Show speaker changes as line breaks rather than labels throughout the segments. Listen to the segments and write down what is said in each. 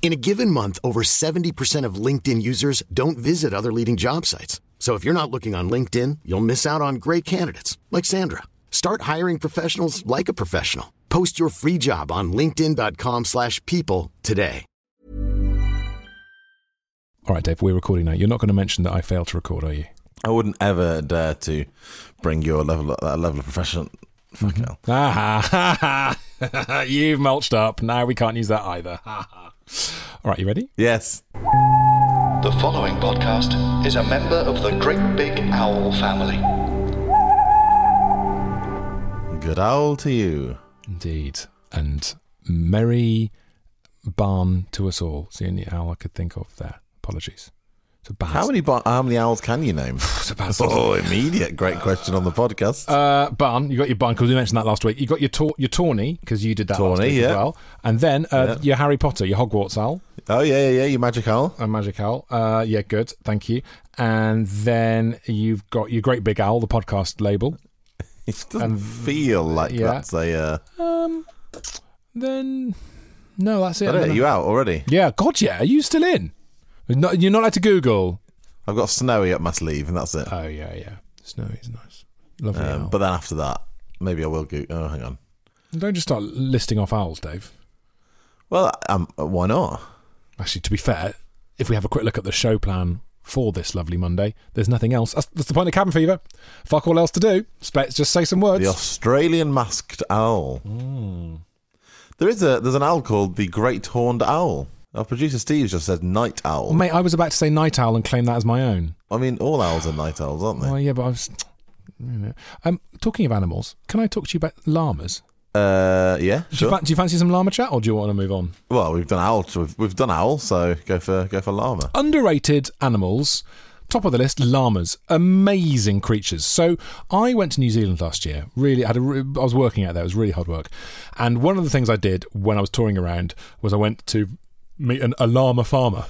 In a given month, over 70% of LinkedIn users don't visit other leading job sites. So if you're not looking on LinkedIn, you'll miss out on great candidates like Sandra. Start hiring professionals like a professional. Post your free job on linkedin.com/people slash people today.
All right, Dave, we're recording now. You're not going to mention that I failed to record, are you?
I wouldn't ever dare to bring your level that level of professional. Fuck hell.
Ah, ha, ha, ha. You've mulched up. Now we can't use that either. Ha, ha. All right, you ready?
Yes.
The following podcast is a member of the Great Big Owl family.
Good owl to you.
Indeed. And merry barn to us all. It's the only owl I could think of there. Apologies. It's a bad.
How many bar- how many owls can you name?
It's a bad
oh, immediate great question on the podcast.
Uh, barn. You got your barn because we mentioned that last week. You got your tor- your tawny because you did that last
Tawny,
week as
yeah.
well. And then uh,
Yeah.
your Harry Potter, your Hogwarts owl,
oh yeah, yeah, yeah. You magic owl.
a magic owl. Uh, yeah, good. Thank you. And then you've got your great big owl, the podcast label.
It doesn't
And-
feel like
yeah.
that's a. Uh,
Um, then no, that's it.
I don't know,
Then-
you out already?
yeah, God, yeah. Are you still in? No, you're not allowed to Google.
I've got snowy up my sleeve, and that's it.
Oh yeah, yeah. Snowy's nice, lovely.
Um,
owl.
but then after that, maybe I will go. Oh, hang on.
don't just start listing off owls, Dave.
Well, um, why not?
Actually, to be fair, if we have a quick look at the show plan for this lovely Monday, there's nothing else. That's, that's the point of cabin fever. Fuck all else to do. Let's just say some words.
The Australian masked owl. There is a there's an owl called the Great Horned Owl. Our producer Steve just said night owl.
Mate, I was about to say night owl and claim that as my own.
I mean, all owls are night owls, aren't they?
Well, yeah, but I was. Um, talking of animals, can I talk to you about llamas?
Uh, yeah,
Do, you
sure.
do you fancy some llama chat, or do you want to move on?
well, we've done owl. We've, we've done owl, so go for go for llama.
Underrated animals. Top of the list, llamas. Amazing creatures. So I went to New Zealand last year. Really, I had a, re- I was working out there. It was really hard work. And one of the things I did when I was touring around was I went to meet an, a llama farmer.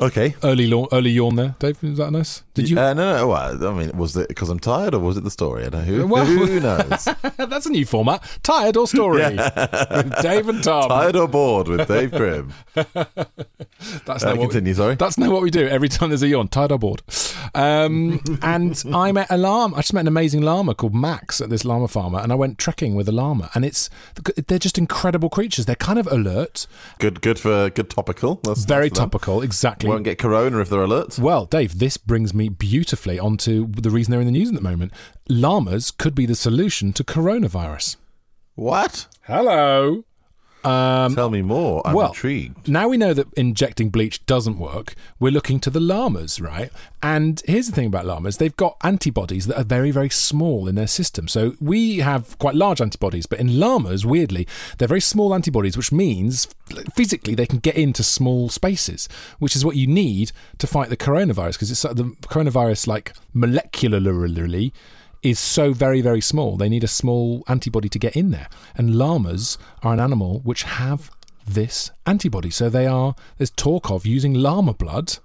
Okay.
Early, lawn, early yawn there, Dave. Is that nice? Did you?
Uh, no, no. Well, I mean, was it because I'm tired, or was it the story? I don't know. Who,
Well-
who knows?
That's a new format. Tired or story? With Dave and Tom.
tired or bored with Dave Cribb?
That's
Uh,
what we-
Sorry.
That's not what we do every time there's a yawn. Tired or bored. Um, and I met a llama. I just met an amazing llama called Max at this llama farmer, and I went trekking with a llama. And it's they're just incredible creatures. They're kind of alert,
Good, good for good topical. That's
very
that's them.
topical. Exactly.
Won't get corona if they're alert.
Well, Dave, this brings me beautifully onto the reason they're in the news at the moment. Llamas could be the solution to coronavirus.
What?
Hello. Um,
Tell me more. I'm
well,
intrigued.
Now we know that injecting bleach doesn't work. We're looking to the llamas, right? And here's the thing about llamas they've got antibodies that are very, very small in their system. So we have quite large antibodies, but in llamas, weirdly, they're very small antibodies, which means physically they can get into small spaces, which is what you need to fight the coronavirus because it's the coronavirus, like molecularly, is so very, very small. They need a small antibody to get in there. And llamas are an animal which have this antibody. So they are, there's talk of using llama blood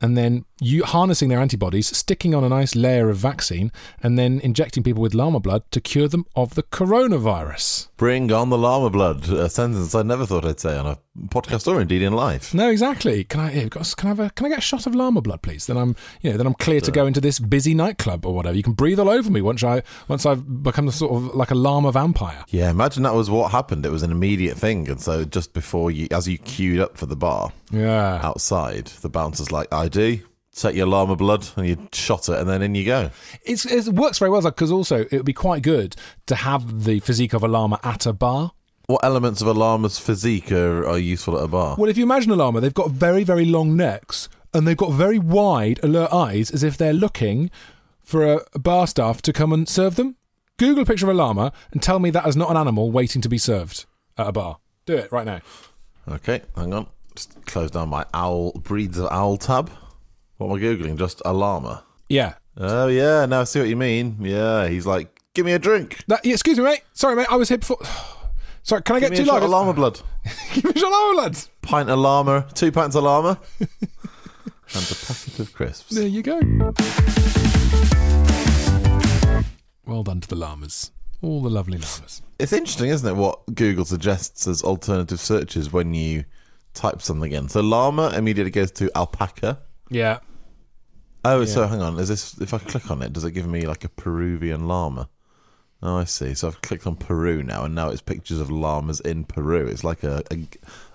and then you harnessing their antibodies, sticking on a nice layer of vaccine, and then injecting people with llama blood to cure them of the coronavirus.
Bring on the llama blood. A sentence I never thought I'd say on a podcast or indeed in life.
No, exactly. Can I can I have a can I get a shot of llama blood, please? Then I'm you know then I'm clear to go into this busy nightclub or whatever. You can breathe all over me once I once I've become sort of like a llama vampire.
Yeah, imagine that was what happened. It was an immediate thing, and so just before you, as you queued up for the bar
Yeah.
outside, the bouncer's like, "ID, set your llama blood," and you shot it, and then in you go.
It's, it works very well because also it would be quite good to have the physique of a llama at a bar.
What elements of a llama's physique are, are useful at a bar?
Well, if you imagine a llama, they've got very, very long necks and they've got very wide, alert eyes as if they're looking for a, bar staff to come and serve them. Google a picture of a llama and tell me that is not an animal waiting to be served at a bar. Do it right now.
Okay, hang on. Just close down my owl breeds of owl tab. What am I googling? Just a llama.
Yeah.
Oh yeah, now I see what you mean. Yeah, he's like, give me a drink.
That, excuse me, mate. Sorry, mate. I was here before. Sorry, can I
Give
get
me
two
a shot
lagers?
llama blood.
Give me a shot of llama, lads.
Pint of llama, two pints of llama, and a packet of crisps.
There you go. Well done to the llamas. All the lovely llamas.
It's interesting, isn't it, what Google suggests as alternative searches when you type something in. So llama immediately goes to alpaca.
Yeah.
Oh, so hang on. Is this if I click on it, does it give me like a Peruvian llama? Oh, I see. So I've clicked on Peru now, and now it's pictures of llamas in Peru. It's like a a,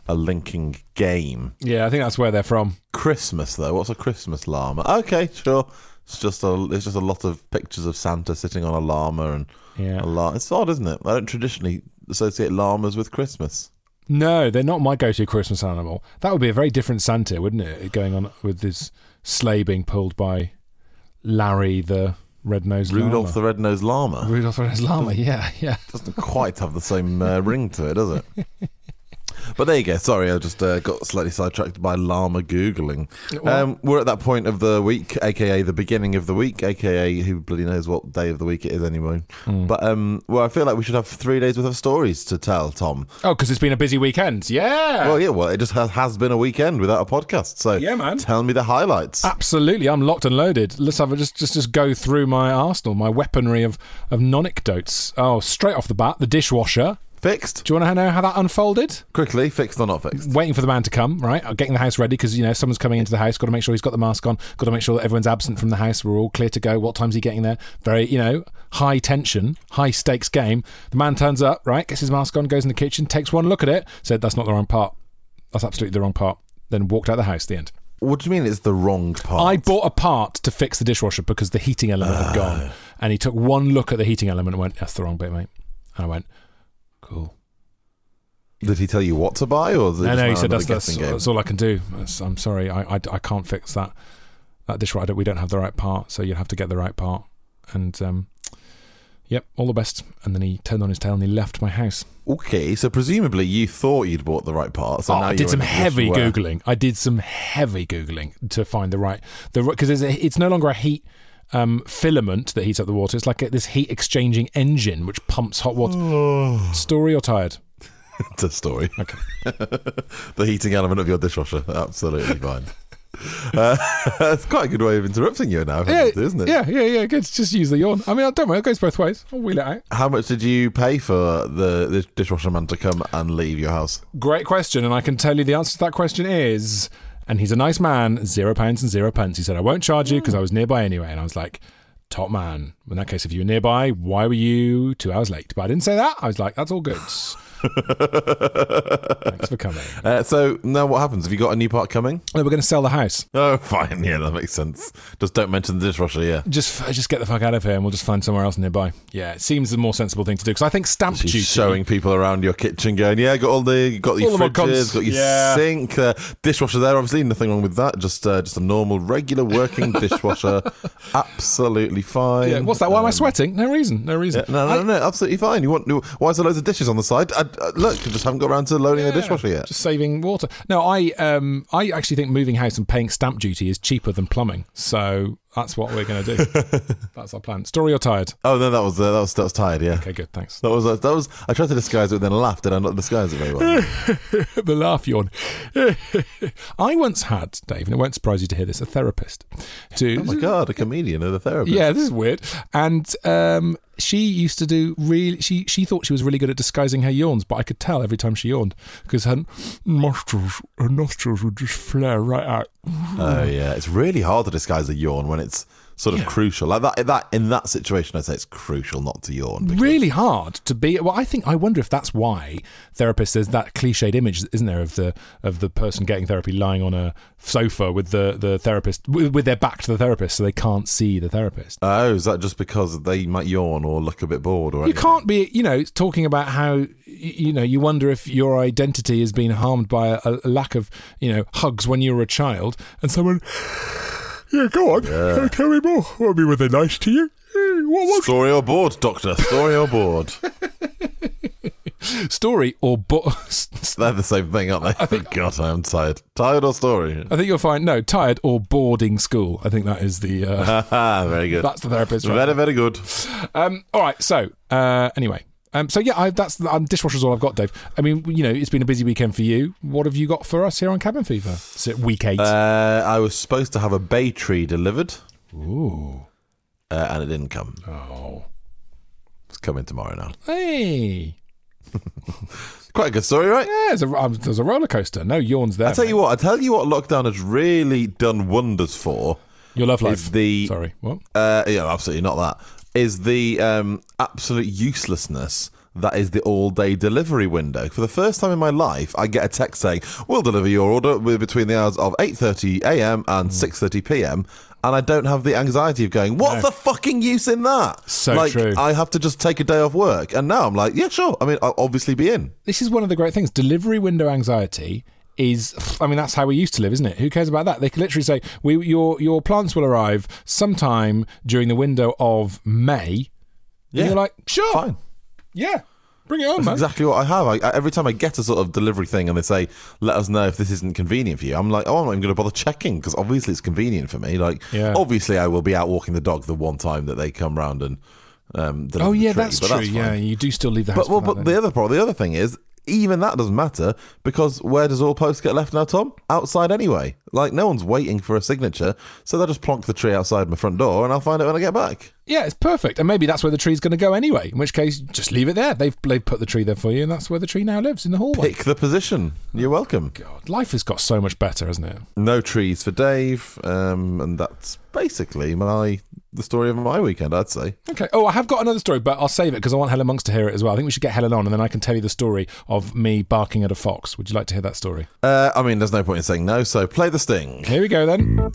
a linking game.
Yeah, I think that's where they're from.
Christmas though. What's a Christmas llama? Okay, sure. It's just a it's just a lot of pictures of Santa sitting on a llama and
Yeah.
a llama. It's odd, isn't it? I don't traditionally associate llamas with Christmas.
No, they're not my go-to Christmas animal. That would be a very different Santa, wouldn't it? Going on with this sleigh being pulled by Larry the red-nosed
Rudolph
llama.
the red-nosed llama
Rudolph the red-nosed llama. Yeah, yeah.
doesn't quite have the same uh, ring to it, does it? But there you go. Sorry, I just uh, got slightly sidetracked by llama googling. Um, we're at that point of the week, aka the beginning of the week, aka who bloody knows what day of the week it is anyway. But um, well, I feel like we should have three days worth of stories to tell, Tom.
Oh, because it's been a busy weekend. Yeah.
Well, yeah, well, it just has, has been a weekend without a podcast. So
Yeah, man.
tell me the highlights.
Absolutely, I'm locked and loaded. Let's have a just just just go through my arsenal, my weaponry of of non-anecdotes. Oh, straight off the bat, the dishwasher.
Fixed
Do you want to know how that unfolded?
quickly, fixed or not fixed?
Waiting for the man to come, right? Getting the house ready because you know someone's coming into the house. Got to make sure he's got the mask on. Got to make sure that everyone's absent from the house. We're all clear to go. What time's he getting there? Very, you know, high tension, high stakes game. The man turns up, right? Gets his mask on, goes in the kitchen, takes one look at it, said that's not the wrong part. That's absolutely the wrong part. Then walked out the house. The end.
What do you mean it's the wrong part?
I bought a part to fix the dishwasher because the heating element had gone. Ah. And he took one look at the heating element and went, That's the wrong bit, mate. And I went, Cool.
Did he tell you what to buy, or
No, no, he said that's, that's, that's all I can do. That's- I'm sorry, I, I, I can't fix that that dishwasher. We don't have the right part, so you'll have to get the right part. And um, yep, all the best. And then he turned on his tail and he left my house.
Okay, so presumably you thought you'd bought the right part. So
oh, I did some heavy
where-
googling. I did some heavy googling to find the right the because it's no longer a heat um, filament that heats up the water. It's like a, this heat exchanging engine which pumps hot water. Story or tired?
It's a story.
Okay.
the heating element of your dishwasher, absolutely fine. Uh, that's quite a good way of interrupting you now,
Yeah,
isn't it?
yeah, yeah, yeah. Good. Just use the yawn. I mean, I don't worry. It goes both ways. I'll wheel it out.
How much did you pay for the, the dishwasher man to come and leave your house?
Great question, and I can tell you the answer to that question is, and he's a nice man, zero pounds and zero pence. He said, I won't charge you because hmm. I was nearby anyway. And I was like, top man. In that case, if you were nearby, why were you two hours late? But I didn't say that. I was like, that's all good. Thanks for coming.
Uh, so now what happens? Have you got a new part coming?
No, we're going to sell the house.
Oh, fine. Yeah, that makes sense. Just don't mention the dishwasher. Yeah.
Just, just get the fuck out of here, and we'll just find somewhere else nearby. Yeah, it seems the more sensible thing to do because I think stamp
She's
duty.
showing people around your kitchen, going, "Yeah, got all the, got your
All the
fridges, got your
Yeah.
sink, uh, dishwasher there. Obviously, nothing wrong with that. Just, uh, just a normal, regular working dishwasher. Absolutely fine.
Yeah, what's that? Why am I
Um,
sweating? No reason. No reason.
Yeah, no, no, no, absolutely fine. You want? Why is there loads of dishes on the side? I, I, look, you just haven't got around to loading the
Yeah,
dishwasher yet.
Just saving water. No, I um I actually think moving house and paying stamp duty is cheaper than plumbing. So that's what we're going to do. that's our plan. Story or tired?
Oh no, that was uh, that was that was tired. Yeah,
Okay, good. Thanks.
that was uh, that was. I tried to disguise it, then laughed, and I not disguise it very well.
the laugh yawn. I once had Dave, and it won't surprise you to hear this, a therapist. To
oh my god, a comedian and a therapist.
Yeah, this is weird. And um, she used to do really. She she thought she was really good at disguising her yawns, but I could tell every time she yawned because her nostrils her nostrils would just flare right out.
Oh yeah, it's really hard to disguise a yawn when it's sort of crucial. Like that, that in that situation, I'd say it's crucial not to yawn.
Really hard to be. Well, I think I wonder if that's why therapists. There's that cliched image, isn't there, of the of the person getting therapy lying on a sofa with the the therapist with, with their back to the therapist, so they can't see the therapist.
Oh, is that just because they might yawn or look a bit bored or
You
anything?
can't be, you know, talking about how you know you wonder if your identity has been harmed by a, a lack of you know hugs when you were a child, and someone, yeah, go on, tell me more. Were we were they nice to you? What was
Story or board, doctor? Story or board?
Story or bo-
They're the same thing, aren't they? I think. God, I am tired. Tired or story?
I think you'll find no tired or boarding school. I think that is the uh,
very good.
that's the therapist. Right?
Very, very good.
Um, all right. So uh, anyway, um, so yeah, I, that's um, dishwasher's all I've got, Dave. I mean, you know, it's been a busy weekend for you. What have you got for us here on Cabin Fever? Is it week eight?
Uh, I was supposed to have a bay tree delivered,
Ooh.
uh, and it didn't come.
Oh.
It's coming tomorrow now.
Hey.
Quite a good story, right?
Yeah, there's a, um, there's a roller coaster. No yawns there.
I tell you what. I tell you what. Lockdown has really done wonders for.
Your love life.
is the-
Sorry. What?
Uh, yeah, absolutely not that. Is the um, absolute uselessness that is the all-day delivery window. For the first time in my life, I get a text saying, "We'll deliver your order between the hours of 8:30 a.m.
Hmm.
and 6:30 p.m." And I don't have the anxiety of going, "What's the fucking use in that?"
So
like,
true.
I have to just take a day off work, and now I'm like, "Yeah, sure." I mean, I'll obviously be in.
This is one of the great things. Delivery window anxiety is I mean that's how we used to live, isn't it? Who cares about that? They can literally say, "We your your plants will arrive sometime during the window of May."
Yeah,
And you're like, "Sure.
fine."
Yeah. Bring it on,
That's
man."
exactly what I have. I, every time I get a sort of delivery thing and they say, "Let us know if this isn't convenient for you," I'm like, "Oh, I'm not even going to bother checking because obviously it's convenient for me." Like,
Yeah.
obviously I will be out walking the dog the one time that they come round and um.
Oh yeah,
tree,
that's
but
true.
fine.
yeah, you do still leave the house.
But well, but the other problem, the other thing is, even that doesn't matter because where does all post get left now, Tom? Outside anyway. Like no one's waiting for a signature, so they'll just plonk the tree outside my front door, and I'll find it when I get back.
Yeah, it's perfect. And maybe that's where the tree's going to go anyway. In which case, just leave it there. They've, they've put the tree there for you, and that's where the tree now lives in the hallway.
Pick the position. You're welcome.
God, life has got so much better, hasn't it?
no trees for Dave, um, and that's basically my the story of my weekend. I'd say.
Okay. Oh, I have got another story, but I'll save it because I want Helen Monks to hear it as well. I think we should get Helen on, and then I can tell you the story of me barking at a fox. Would you like to hear that story?
Uh, I mean, there's no point in saying no, so play the sting.
Here we go then.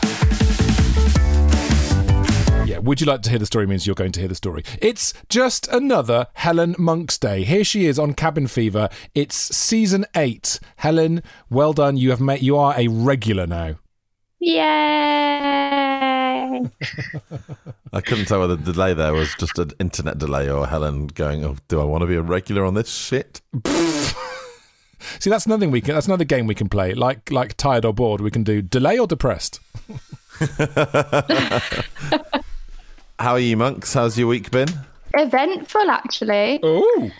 Yeah, would you like to hear the story means you're going to hear the story. It's just another Helen Monks day. Here she is on Cabin Fever. It's season eight. Helen, well done. You have met you are a regular now.
Yay!
I couldn't tell whether the delay there was just an internet delay or Helen going, "Oh, do I want to be a regular on this shit?"
See, that's another thing we can. That's another game we can play. Like like tired or bored, we can do delay or depressed.
How are you, monks? How's your week been?
Eventful, actually.
Oh,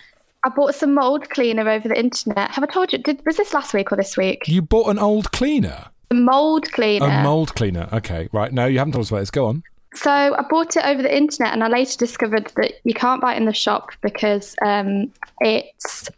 I bought some mold cleaner over the internet. Have I told you? Did, was this last week or this week?
you bought an old cleaner.
The mold cleaner.
A mold cleaner. Okay, right. No, you haven't told us about this. Go on.
So I bought it over the internet, and I later discovered that you can't buy it in the shop because um, it's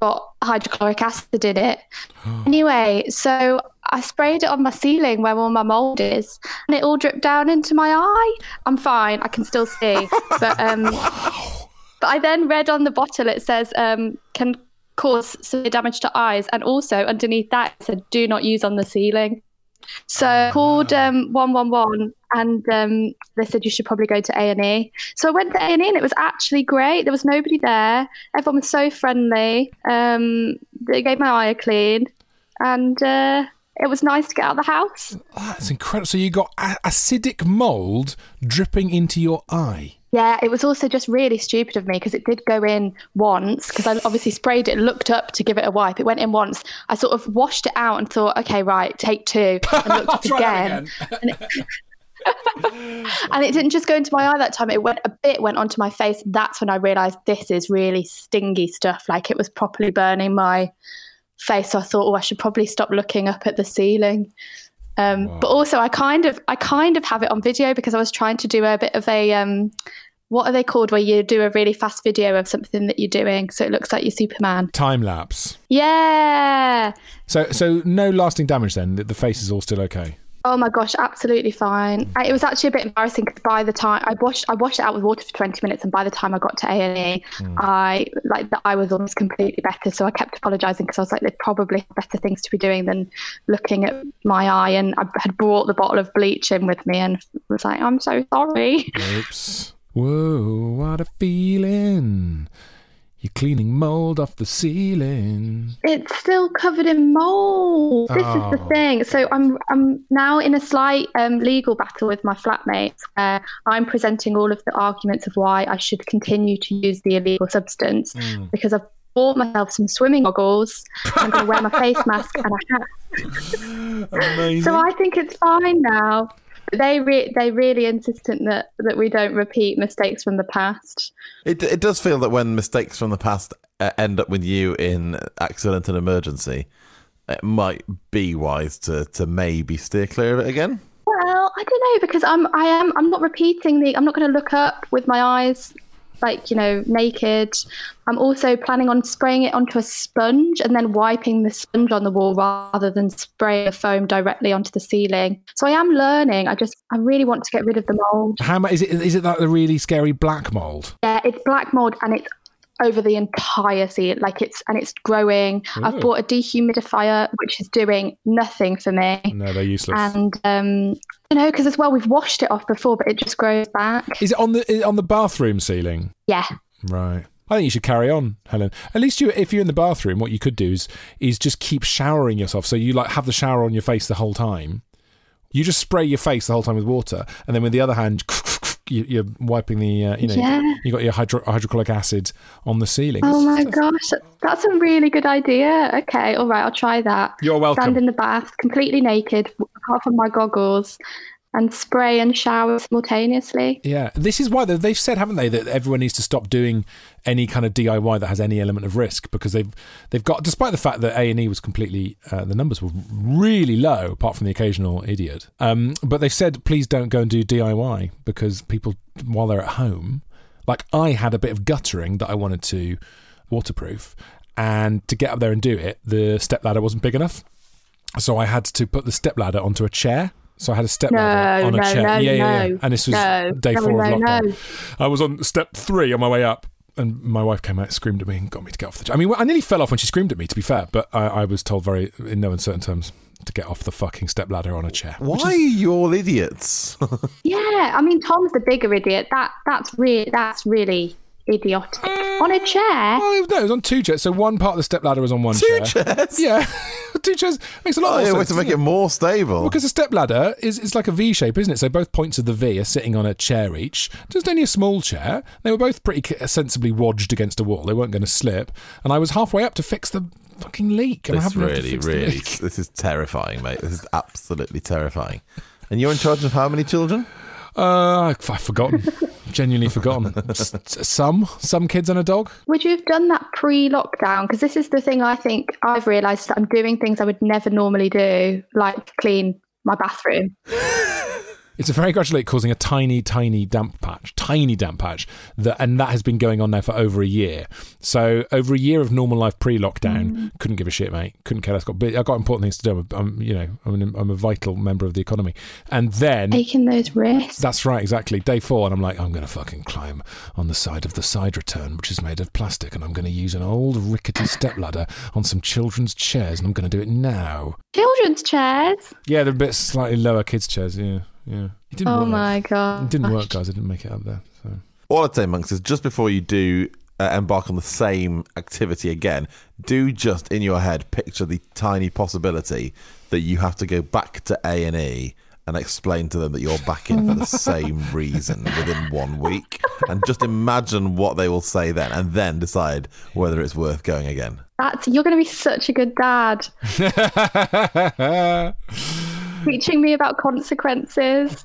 got hydrochloric acid in it. anyway, so I sprayed it on my ceiling where all my mold is, and it all dripped down into my eye. I'm fine; I can still see, but um, but I then read on the bottle it says um, can cause severe damage to eyes, and also underneath that it said do not use on the ceiling. So I called um, 111 and um, they said you should probably go to A&E. So I went to A&E and it was actually great. There was nobody there. Everyone was so friendly. Um, they gave my eye a clean and uh, it was nice to get out of the house.
Oh, that's incredible. So you got a- acidic mold dripping into your eye.
Yeah, it was also just really stupid of me because it did go in once because I obviously sprayed it, looked up to give it a wipe. It went in once. I sort of washed it out and thought, okay, right, take two, and looked up
Try
again. And it, and it didn't just go into my eye that time. It went a bit went onto my face. That's when I realised this is really stingy stuff. Like it was properly burning my face. So I thought, oh, I should probably stop looking up at the ceiling. Um, But also, I kind of, I kind of have it on video because I was trying to do a bit of a, um, what are they called, where you do a really fast video of something that you're doing, so it looks like you're Superman.
Time lapse.
Yeah.
So so no lasting damage then. The, the face is all still okay.
Oh my gosh, absolutely fine. I, it was actually a bit embarrassing because by the time I washed, I washed it out with water for twenty minutes, and by the time I got to A and E, hmm. I like the eye was almost completely better. So I kept apologising because I was like, they probably have better things to be doing than looking at my eye. And I had brought the bottle of bleach in with me, and was like, I'm so sorry.
Oops. Whoa, what a feeling. You're cleaning mold off the ceiling.
It's still covered in mold. This is the
Oh.
thing. So I'm I'm now in a slight um, legal battle with my flatmates. Where I'm presenting all of the arguments of why I should continue to use the illegal substance because I've bought myself some swimming goggles. I'm going to wear my face mask and a hat.
Amazing.
So I think it's fine now. They re- they really insistent that that we don't repeat mistakes from the past.
It it does feel that when mistakes from the past uh, end up with you in accident and emergency, it might be wise to to maybe steer clear of it again.
Well, I don't know because I'm I am I'm not repeating the I'm not going to look up with my eyes like you know naked. I'm also planning on spraying it onto a sponge and then wiping the sponge on the wall rather than spraying the foam directly onto the ceiling. So I am learning. I just I really want to get rid of the mold.
How much is it? Is it like the really scary black mold?
Yeah, it's black mold and it's over the entire ceiling. Like it's and it's growing.
Ooh.
I've bought a dehumidifier which is doing nothing for me.
No, they're useless.
And um, you know, because as well we've washed it off before, but it just grows back.
is it on the on the bathroom ceiling?
Yeah,
Right. I think you should carry on, Helen. At least you, if you're in the bathroom, what you could do is is just keep showering yourself. So you like have the shower on your face the whole time. You just spray your face the whole time with water, and then with the other hand, you, you're wiping the. Uh, you know,
Yeah.
you got your hydro, hydrochloric acid on the ceiling.
Oh my gosh, that's a really good idea. Okay, all right, I'll try that.
You're welcome.
Stand in the bath, completely naked, apart from my goggles, and spray and shower simultaneously.
Yeah, this is why they- they've said, haven't they, that everyone needs to stop doing any kind of DIY that has any element of risk because they've they've got, despite the fact that A and E was completely, uh, the numbers were really low, apart from the occasional idiot. Um, but they've said, please don't go and do DIY because people, while they're at home, like I had a bit of guttering that I wanted to waterproof, and to get up there and do it, the step ladder wasn't big enough, so I had to put the step ladder onto a chair. So I had a step ladder
No,
on a
no,
chair.
no,
yeah, yeah, yeah. And this was
no,
day
no,
four of lockdown.
no.
I was on step three on my way up, and my wife came out, screamed at me, and got me to get off the chair. I mean, I nearly fell off when she screamed at me. To be fair, but I, I was told very, in no uncertain terms, to get off the fucking step ladder on a chair.
Why are you all idiots?
Yeah, I mean Tom's the bigger idiot. That that's really that's really idiotic. On a chair.
Oh no, it was on two chairs. So one part of the step ladder was on one
Two
chair.
chairs?
Yeah, two chairs makes a lot
Oh,
more
yeah,
sense.
to make
doesn't
it more stable.
Because a step ladder is it's like a V shape, isn't it? So both points of the V are sitting on a chair each. Just only a small chair. They were both pretty sensibly wodged against a wall. They weren't going to slip. And I was halfway up to fix the fucking leak. And I
This
haven't been able to
really, really, this is terrifying, mate. This is absolutely terrifying. And you're in charge of how many children?
Uh, I've forgotten. Genuinely forgotten. S- s- some, some kids and a dog.
Would you have done that pre-lockdown? Because this is the thing I think I've realised that I'm doing things I would never normally do, like clean my bathroom.
It's a very gradual leak causing a tiny, tiny damp patch, tiny damp patch, that, and that has been going on now for over a year. So over a year of normal life pre-lockdown, mm. couldn't give a shit, mate. Couldn't care less. Got, I've got important things to do. I'm, I'm you know, I'm, an, I'm a vital member of the economy. And then
Taking those risks.
that's right, exactly. Day four, and I'm like, I'm going to fucking climb on the side of the side return, which is made of plastic, and I'm going to use an old rickety step ladder on some children's chairs, and I'm going to do it now.
Children's chairs.
Yeah, they're a bit slightly lower kids' chairs. Yeah, yeah. It didn't
Oh
work.
my god.
It didn't work, guys. I didn't make it up there. So
All I'd say, monks, is just before you do uh, embark on the same activity again, do just in your head picture the tiny possibility that you have to go back to A and E and explain to them that you're back in for the same reason within one week, and just imagine what they will say then, and then decide whether it's worth going again.
That's you're going to be such a good dad. Teaching me about consequences.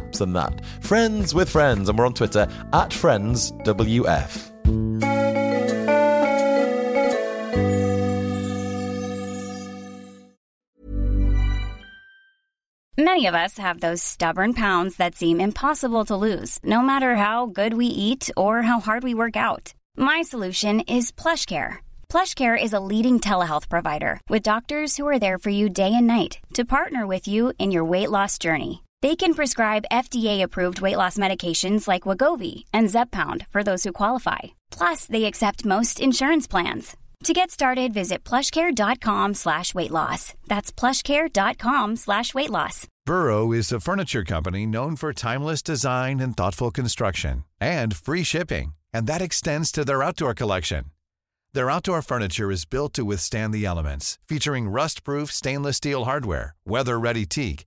apps and that. Friends with Friends, and we're on Twitter at FriendsWF.
Many of us have those stubborn pounds that seem impossible to lose, no matter how good we eat or how hard we work out. My solution is PlushCare. PlushCare is a leading telehealth provider with doctors who are there for you day and night to partner with you in your weight loss journey. They can prescribe FDA-approved weight loss medications like Wegovy and Zepbound for those who qualify. Plus, they accept most insurance plans. To get started, visit plushcare.com slash weight loss. That's plushcare.com slash weight loss.
Burrow is a furniture company known for timeless design and thoughtful construction and free shipping, and that extends to their outdoor collection. Their outdoor furniture is built to withstand the elements, featuring rust-proof stainless steel hardware, weather-ready teak,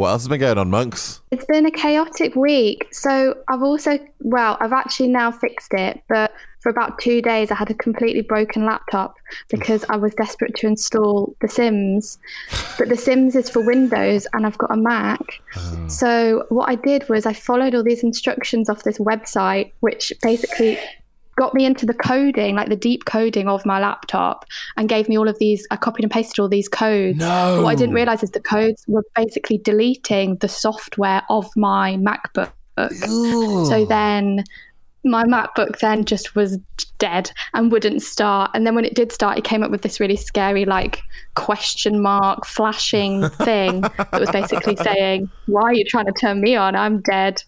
What else has been going on, monks?
It's been a chaotic week. So I've also, well, I've actually now fixed it, but for about two days I had a completely broken laptop because I was desperate to install The Sims. But The Sims is for Windows and I've got a Mac. Oh. So what I did was I followed all these instructions off this website, which basically got me into the coding, like the deep coding of my laptop, and gave me all of these. I copied and pasted all these codes.
No.
But what I didn't realize is the codes were basically deleting the software of my MacBook. Ooh. So then my MacBook then just was dead and wouldn't start. And then when it did start, it came up with this really scary, like, question mark flashing thing that was basically saying, Why are you trying to turn me on? I'm dead.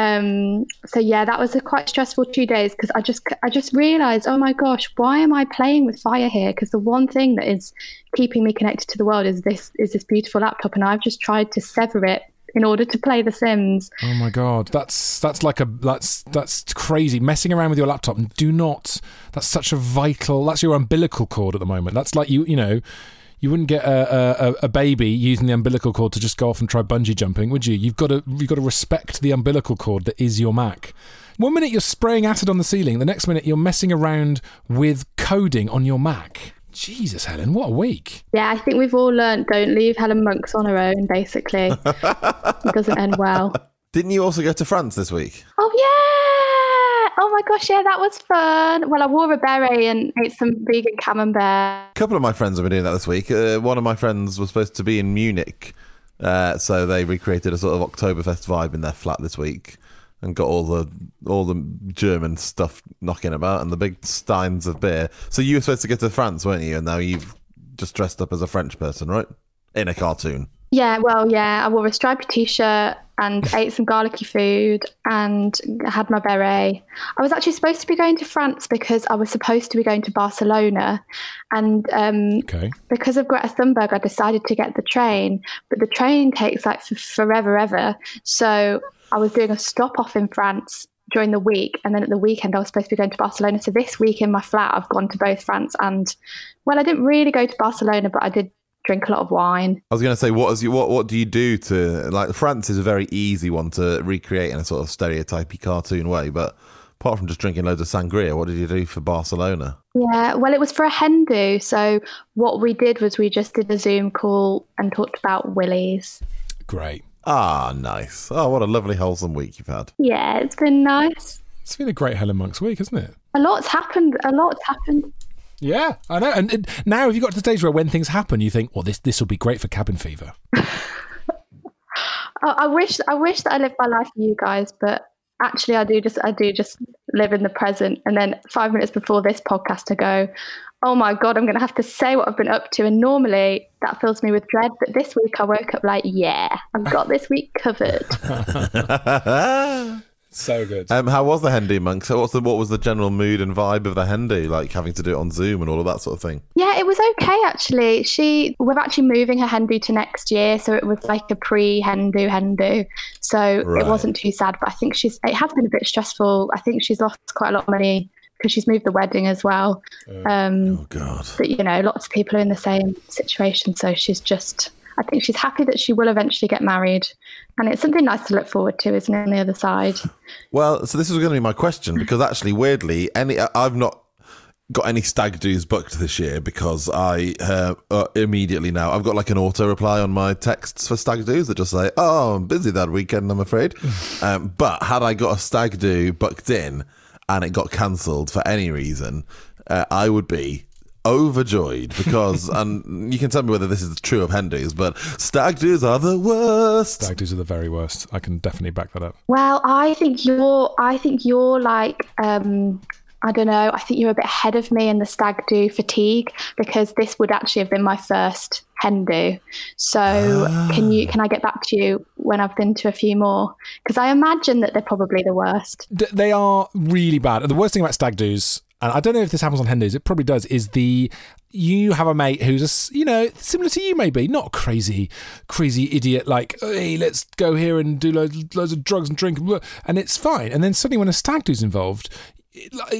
Um, so yeah, that was a quite stressful two days because I just I just realized, oh my gosh, why am I playing with fire here? Because the one thing that is keeping me connected to the world is this is this beautiful laptop, and I've just tried to sever it in order to play The Sims.
Oh my god, that's that's like a that's that's crazy. Messing around with your laptop do not. That's such a vital. That's your umbilical cord at the moment. That's like you you know. You wouldn't get a, a, a baby using the umbilical cord to just go off and try bungee jumping, would you? You've got to you've got to respect the umbilical cord that is your Mac. One minute you're spraying acid on the ceiling, the next minute you're messing around with coding on your Mac. Jesus, Helen, what a week!
Yeah, I think we've all learned don't leave Helen Monks on her own. Basically, it doesn't end well.
Didn't you also go to France this week?
Oh yeah! Oh my gosh, yeah, that was fun. Well, I wore a beret and ate some vegan camembert.
A couple of my friends have been doing that this week. Uh, one of my friends was supposed to be in Munich, uh, so they recreated a sort of Oktoberfest vibe in their flat this week, and got all the all the German stuff knocking about and the big steins of beer. So you were supposed to go to France, weren't you? And now you've just dressed up as a French person, right? In a cartoon.
Yeah, well, yeah, I wore a striped t-shirt and ate some garlicky food and had my beret. I was actually supposed to be going to France because I was supposed to be going to Barcelona, and um,
Okay.
because of Greta Thunberg, I decided to get the train, but the train takes like forever, ever. So I was doing a stop off in France during the week, and then at the weekend I was supposed to be going to Barcelona. So this week in my flat, I've gone to both France and, well, I didn't really go to Barcelona, but I did drink a lot of wine.
I was going to say, what is you, what what do you do to like France is a very easy one to recreate in a sort of stereotypy cartoon way, but apart from just drinking loads of sangria, what did you do for Barcelona?
Yeah, well, it was for a hen do. So what we did was we just did a Zoom call and talked about willies.
Great.
Ah, nice. Oh, what a lovely wholesome week you've had.
Yeah, it's been nice.
It's been a great Helen Monks week, hasn't it?
A lot's happened. A lot's happened.
Yeah, I know. And, and now, have you got to the stage where when things happen, you think, well, this this will be great for cabin fever?
I, I wish I wish that I lived my life for you guys, but actually, I do just I do just live in the present. And then five minutes before this podcast, I go, "Oh my god, I'm going to have to say what I've been up to." And normally that fills me with dread, but this week I woke up like, "Yeah, I've got this week covered."
So good.
Um, how was the Hendy monk? So what's the what was the general mood and vibe of the Hendy? Like having to do it on Zoom and all of that sort of thing.
Yeah, it was okay actually. She we're actually moving her hen do to next year, so it was like a pre hen do hen do. So
Right.
it wasn't too sad, but I think she's it has been a bit stressful. I think she's lost quite a lot of money because she's moved the wedding as well. Um,
Oh God.
but you know, lots of people are in the same situation, so she's just. I think she's happy that she will eventually get married, and it's something nice to look forward to, isn't it? On the other side,
Well, so this is going to be my question because actually, weirdly, any I've not got any stag do's booked this year because I uh, uh, immediately now I've got like an auto reply on my texts for stag do's that just say, "Oh, I'm busy that weekend, I'm afraid." um, but had I got a stag do booked in and it got cancelled for any reason, uh, I would be overjoyed because, and you can tell me whether this is true of hen do's, but stag do's are the worst.
Stag do's are the very worst. I can definitely back that up.
Well, I think you're. I think you're like. Um, I don't know. I think you're a bit ahead of me in the stag do fatigue because this would actually have been my first hen do. So can you? Can I get back to you when I've been to a few more? Because I imagine that they're probably the worst.
D- they are really bad. The worst thing about stag do's, and I don't know if this happens on Hendos, it probably does, is the you have a mate who's a you know similar to you maybe not crazy crazy idiot like hey let's go here and do loads, loads of drugs and drink and blah," and it's fine. And then suddenly when a stag do's involved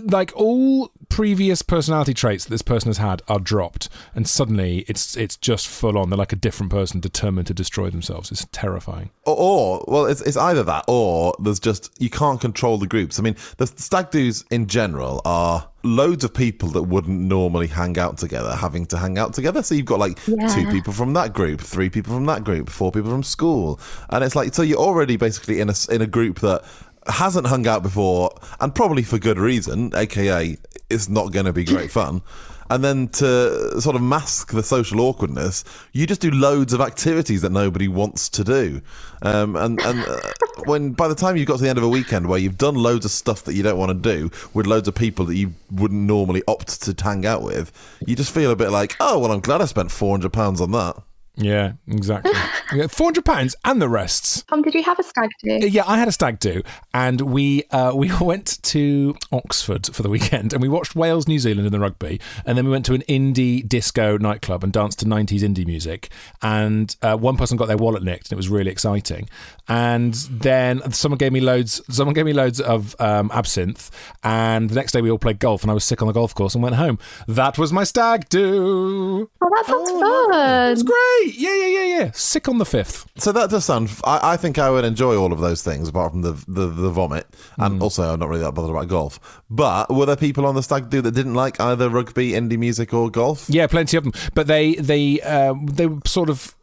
like all previous personality traits that this person has had are dropped and suddenly it's it's just full on they're like a different person determined to destroy themselves it's terrifying
Or, or well, it's, it's either that or there's just you can't control the groups. I mean, the stag do's in general are loads of people that wouldn't normally hang out together having to hang out together. So you've got like
Yeah.
two people from that group, three people from that group, four people from school, and it's like so you're already basically in a s- in a group that hasn't hung out before and probably for good reason, aka it's not going to be great fun. And then to sort of mask the social awkwardness, you just do loads of activities that nobody wants to do. Um, and and uh, when by the time you've got to the end of a weekend where you've done loads of stuff that you don't want to do with loads of people that you wouldn't normally opt to hang out with, you just feel a bit like, oh well, I'm glad I spent four hundred pounds on that.
Yeah exactly yeah, 400 pounds and the rests
Tom, did you have a stag do?
Yeah, I had a stag do, and we uh, we went to Oxford for the weekend, and we watched Wales New Zealand in the rugby, and then we went to an indie disco nightclub and danced to nineties indie music, and uh, one person got their wallet nicked, and it was really exciting, and then someone gave me loads, someone gave me loads of um, absinthe, and the next day we all played golf, and I was sick on the golf course and went home. That was my stag do.
Oh, that sounds fun.
It's great. Yeah, yeah, yeah, yeah. Sick on the fifth.
So that does sound. I, I think I would enjoy all of those things, apart from the the, the vomit, and also I'm not really that bothered about golf. But were there people on the stag do that didn't like either rugby, indie music, or golf?
Yeah, plenty of them. But they they uh, they were sort of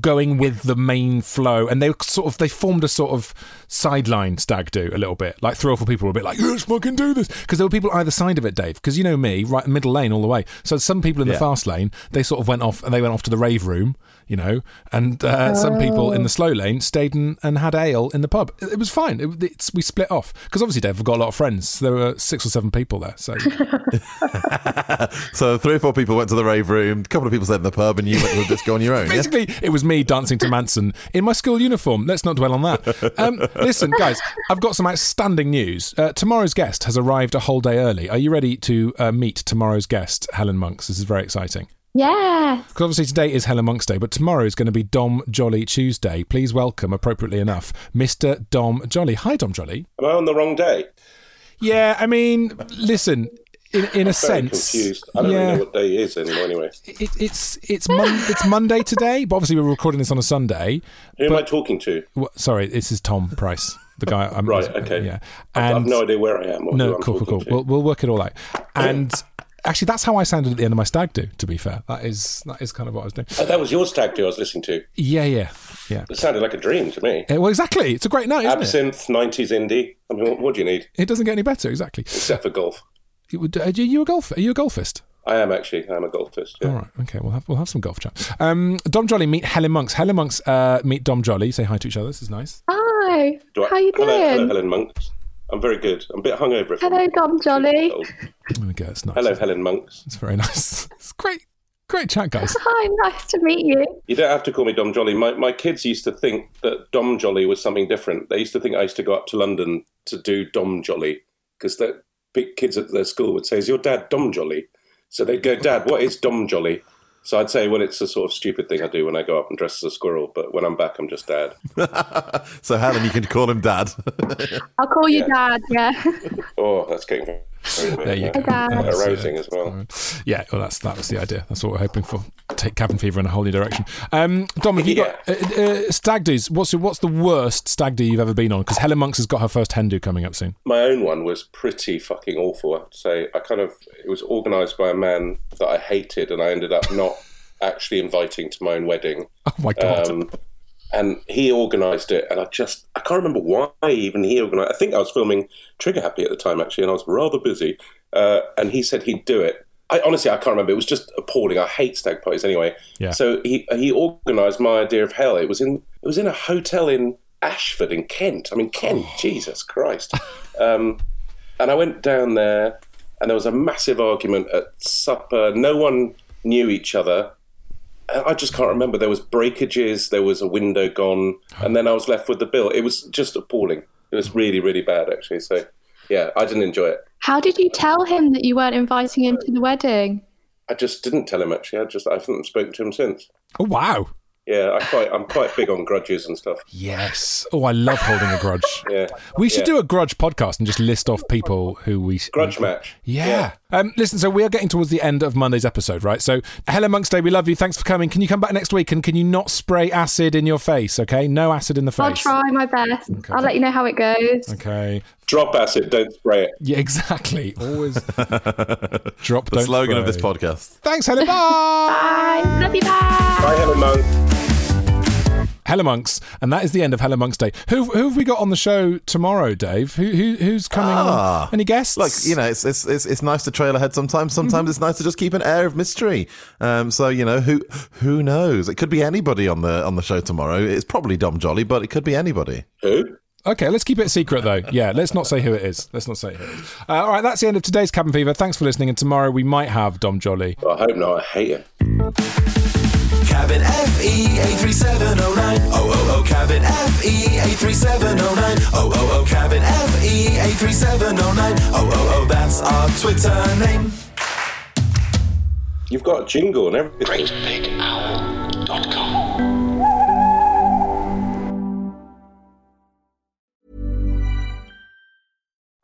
going with the main flow, and they sort of they formed a sort of sideline stag do a little bit. Like three or four people were a bit like, "Yes, fucking do this," because there were people either side of it, Dave. Because you know me, right middle lane all the way. So some people in the
Yeah.
fast lane, they sort of went off and they went off to the rave room, you know, and uh, some people in the slow lane stayed and, and had ale in the pub. It, it was fine. It, it's, we split off because obviously Dave, I've got a lot of friends. There were six or seven people there, so
So three or four people went to the rave room, a couple of people stayed in the pub, and you went to the disco on your own. yeah?
Basically, it was me dancing to Mansun in my school uniform. Let's not dwell on that. Um, listen, guys, I've got some outstanding news. Uh, tomorrow's guest has arrived a whole day early. Are you ready to uh, meet tomorrow's guest, Helen Monks? This is very exciting.
Yeah.
Because obviously today is Helen Monk's Day, but tomorrow is going to be Dom Jolly Tuesday. Please welcome, appropriately enough, Mr. Dom Jolly. Hi, Dom Jolly.
Am I on the wrong day?
Yeah, I mean, listen, in, in a
Very
sense,
confused. I don't
yeah,
really know what day it is anymore. Anyway,
it, it's it's mon- it's Monday today, but obviously we're recording this on a Sunday.
who am I talking to?
Wha- sorry, this is Tom Price, the guy. I'm,
Right, okay.
Yeah.
I've, I've no idea where I am.
No,
I'm
cool, cool, cool.
to.
We'll, we'll work it all out. And actually, that's how I sounded at the end of my stag do. To be fair, that is that is kind of what I was doing.
Oh, that was your stag do I was listening to.
Yeah, yeah, yeah.
It sounded like a dream to me.
Eh, well, exactly. It's a great night, isn't?
Absinthe, 90s indie. I mean, what, what do you need?
It doesn't get any better. Exactly.
Except for golf.
You Are you a golfer? Are you a golfist?
I am actually. I'm a golfist. Yeah.
All right. Okay. We'll have we'll have some golf chat. Um, Dom Jolly meet Helen Monks. Helen Monks uh, meet Dom Jolly. Say hi to each other. This is nice.
Hi.
Do I-
How you
hello, hello,
doing?
Helen Monks. I'm very good. I'm a bit hungover. if I'm
Hello, Dom Jolly.
There we go. It's nice.
Hello, Helen Monks.
It's very nice. It's great. Great chat, guys.
Hi, nice to meet you.
You don't have to call me Dom Jolly. My, my kids used to think that Dom Jolly was something different. They used to think I used to go up to London to do Dom Jolly because the big kids at their school would say, Is your dad Dom Jolly? So they'd go, Dad, what is Dom Jolly? So I'd say, Well, it's a sort of stupid thing I do when I go up and dress as a squirrel, but when I'm back, I'm just dad.
So Helen, you can call him Dad.
I'll call you Dad. Yeah.
Oh, that's getting very, very
There you
uh,
go.
Dad.
That's, uh,
arousing as well.
Yeah, well, that's that was the idea. That's what we're hoping for. Take cabin fever in a whole new direction. Um, Dom, have you got uh, uh, stag do's? What's what's the worst stag do you've ever been on? Because Helen Monks has got her first hen do coming up soon.
my own one was pretty fucking awful. I have to say, I kind of it was organised by a man that I hated, and I ended up not actually inviting to my own wedding.
Oh my god!
Um, and he organised it, and I just I can't remember why even he organised. I think I was filming Trigger Happy at the time actually, and I was rather busy. Uh, and he said he'd do it. I honestly I can't remember. It was just appalling. I hate stag parties anyway.
Yeah.
So he he organised my idea of hell. It was in it was in a hotel in Ashford in Kent. I mean Kent, Jesus Christ. Um, and I went down there, and there was a massive argument at supper. No one knew each other. I just can't remember. There was breakages. There was a window gone, and then I was left with the bill. It was just appalling. It was really really bad actually. So yeah, I didn't enjoy it.
How did you tell him that you weren't inviting him to the wedding?
I just didn't tell him actually. I just I haven't spoken to him since.
Oh wow.
Yeah, I quite I'm quite big on grudges and stuff.
Yes. Oh, I love holding a grudge.
Yeah.
We should
Yeah.
do a grudge podcast and just list off people who we
Grudge match.
Yeah. Um, listen, so we are getting towards the end of Monday's episode, right? So, Helen Monk's Day, we love you. Thanks for coming. Can you come back next week and can you not spray acid in your face? Okay, no acid in the face.
I'll try my best. I'll let you know how it goes.
Okay.
Drop acid, don't spray it.
Yeah, exactly. Always drop.
The
don't
slogan of this podcast.
Thanks, Helen. Bye.
Bye. Love you. Bye.
Bye, Helen Monk.
Hella Monks, and that is the end of Hella Monks Day. Who, who have we got on the show tomorrow, Dave? Who, who who's coming?
Ah.
on? Any guests?
Like you know, it's it's it's, it's nice to trail ahead sometimes. Sometimes it's nice to just keep an air of mystery. Um, so you know, who who knows? It could be anybody on the on the show tomorrow. It's probably Dom Jolly, but it could be anybody.
Who?
Okay, let's keep it a secret though. Yeah, let's not say who it is. Let's not say who it is. Uh, all right, that's the end of today's Cabin Fever. Thanks for listening, and tomorrow we might have Dom Jolly.
I hope not. I hate him.
Cabin FE 83709. Oh oh oh cabin FE 83709. Oh oh oh cabin FE 83709. Oh oh oh that's our Twitter name.
You've got a jingle and everything.
GreatBigOwl.com.